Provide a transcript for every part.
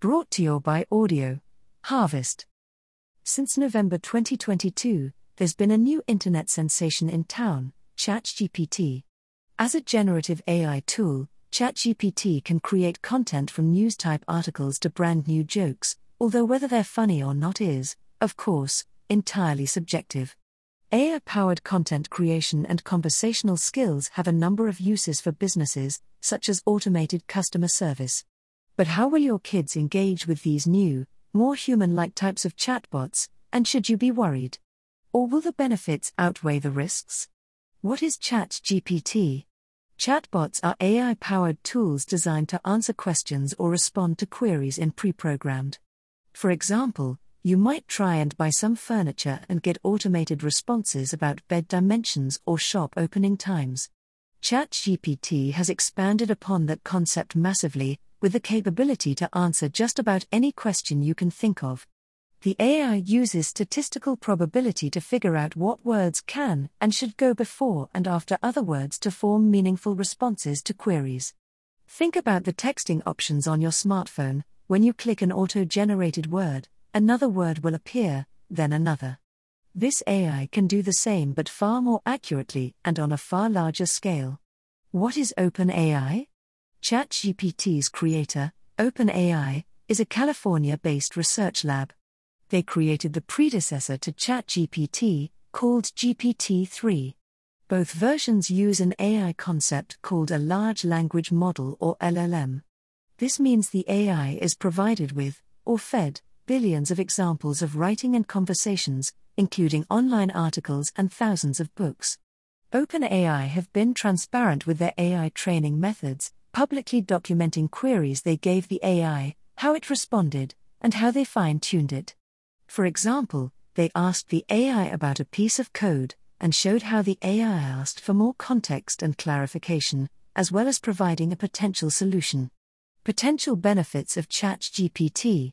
Brought to you by Audio Harvest. Since November 2022, there's been a new internet sensation in town ChatGPT. As a generative AI tool, ChatGPT can create content from news type articles to brand new jokes, although whether they're funny or not is, of course, entirely subjective. AI powered content creation and conversational skills have a number of uses for businesses, such as automated customer service. But how will your kids engage with these new, more human like types of chatbots, and should you be worried? Or will the benefits outweigh the risks? What is ChatGPT? Chatbots are AI powered tools designed to answer questions or respond to queries in pre programmed. For example, you might try and buy some furniture and get automated responses about bed dimensions or shop opening times. ChatGPT has expanded upon that concept massively, with the capability to answer just about any question you can think of. The AI uses statistical probability to figure out what words can and should go before and after other words to form meaningful responses to queries. Think about the texting options on your smartphone. When you click an auto generated word, another word will appear, then another. This AI can do the same but far more accurately and on a far larger scale. What is OpenAI? ChatGPT's creator, OpenAI, is a California based research lab. They created the predecessor to ChatGPT, called GPT 3. Both versions use an AI concept called a large language model or LLM. This means the AI is provided with, or fed, billions of examples of writing and conversations, including online articles and thousands of books. OpenAI have been transparent with their AI training methods, publicly documenting queries they gave the AI, how it responded, and how they fine tuned it. For example, they asked the AI about a piece of code, and showed how the AI asked for more context and clarification, as well as providing a potential solution. Potential benefits of ChatGPT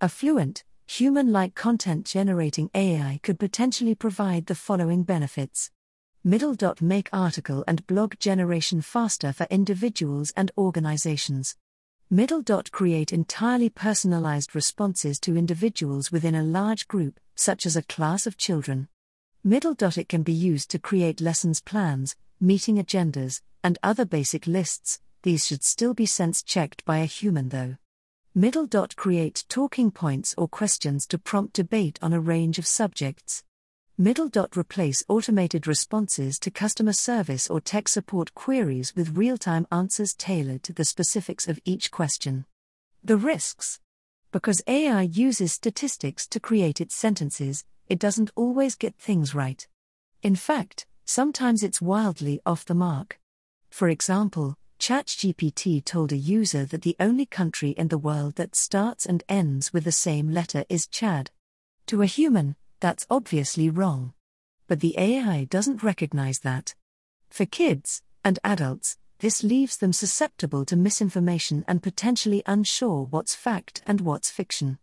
A fluent, human like content generating AI could potentially provide the following benefits. Middle. Make article and blog generation faster for individuals and organizations. Middle. Create entirely personalized responses to individuals within a large group, such as a class of children. Middle. It can be used to create lessons plans, meeting agendas, and other basic lists. These should still be sense checked by a human though. Middle. Create talking points or questions to prompt debate on a range of subjects. Middle. dot Replace automated responses to customer service or tech support queries with real time answers tailored to the specifics of each question. The risks. Because AI uses statistics to create its sentences, it doesn't always get things right. In fact, sometimes it's wildly off the mark. For example, ChatGPT told a user that the only country in the world that starts and ends with the same letter is Chad. To a human, that's obviously wrong. But the AI doesn't recognize that. For kids and adults, this leaves them susceptible to misinformation and potentially unsure what's fact and what's fiction.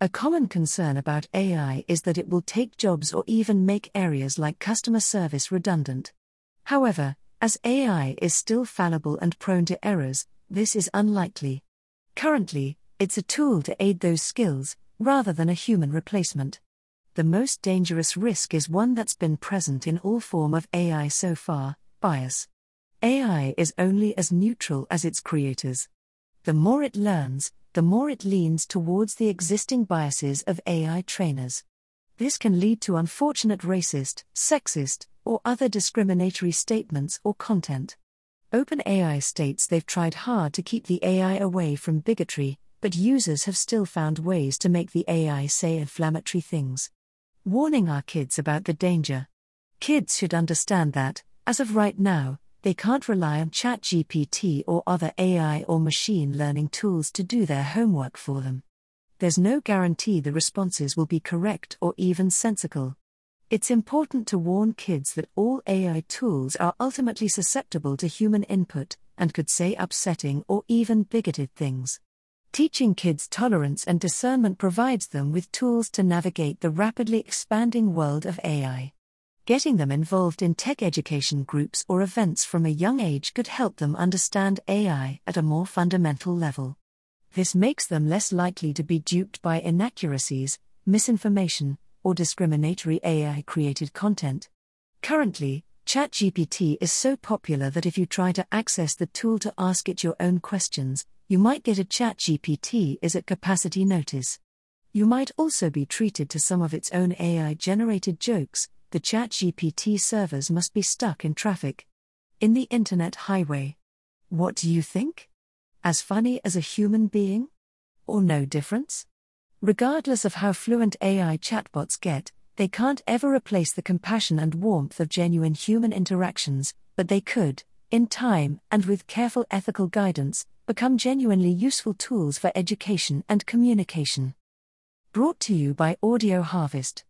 A common concern about AI is that it will take jobs or even make areas like customer service redundant. However, as AI is still fallible and prone to errors, this is unlikely. Currently, it's a tool to aid those skills, rather than a human replacement the most dangerous risk is one that's been present in all form of AI so far, bias. AI is only as neutral as its creators. The more it learns, the more it leans towards the existing biases of AI trainers. This can lead to unfortunate racist, sexist, or other discriminatory statements or content. OpenAI states they've tried hard to keep the AI away from bigotry, but users have still found ways to make the AI say inflammatory things warning our kids about the danger. Kids should understand that, as of right now, they can't rely on ChatGPT or other AI or machine learning tools to do their homework for them. There's no guarantee the responses will be correct or even sensical. It's important to warn kids that all AI tools are ultimately susceptible to human input and could say upsetting or even bigoted things. Teaching kids tolerance and discernment provides them with tools to navigate the rapidly expanding world of AI. Getting them involved in tech education groups or events from a young age could help them understand AI at a more fundamental level. This makes them less likely to be duped by inaccuracies, misinformation, or discriminatory AI created content. Currently, ChatGPT is so popular that if you try to access the tool to ask it your own questions, you might get a ChatGPT is at capacity notice. You might also be treated to some of its own AI generated jokes. The ChatGPT servers must be stuck in traffic. In the internet highway. What do you think? As funny as a human being? Or no difference? Regardless of how fluent AI chatbots get, they can't ever replace the compassion and warmth of genuine human interactions, but they could, in time and with careful ethical guidance, become genuinely useful tools for education and communication. Brought to you by Audio Harvest.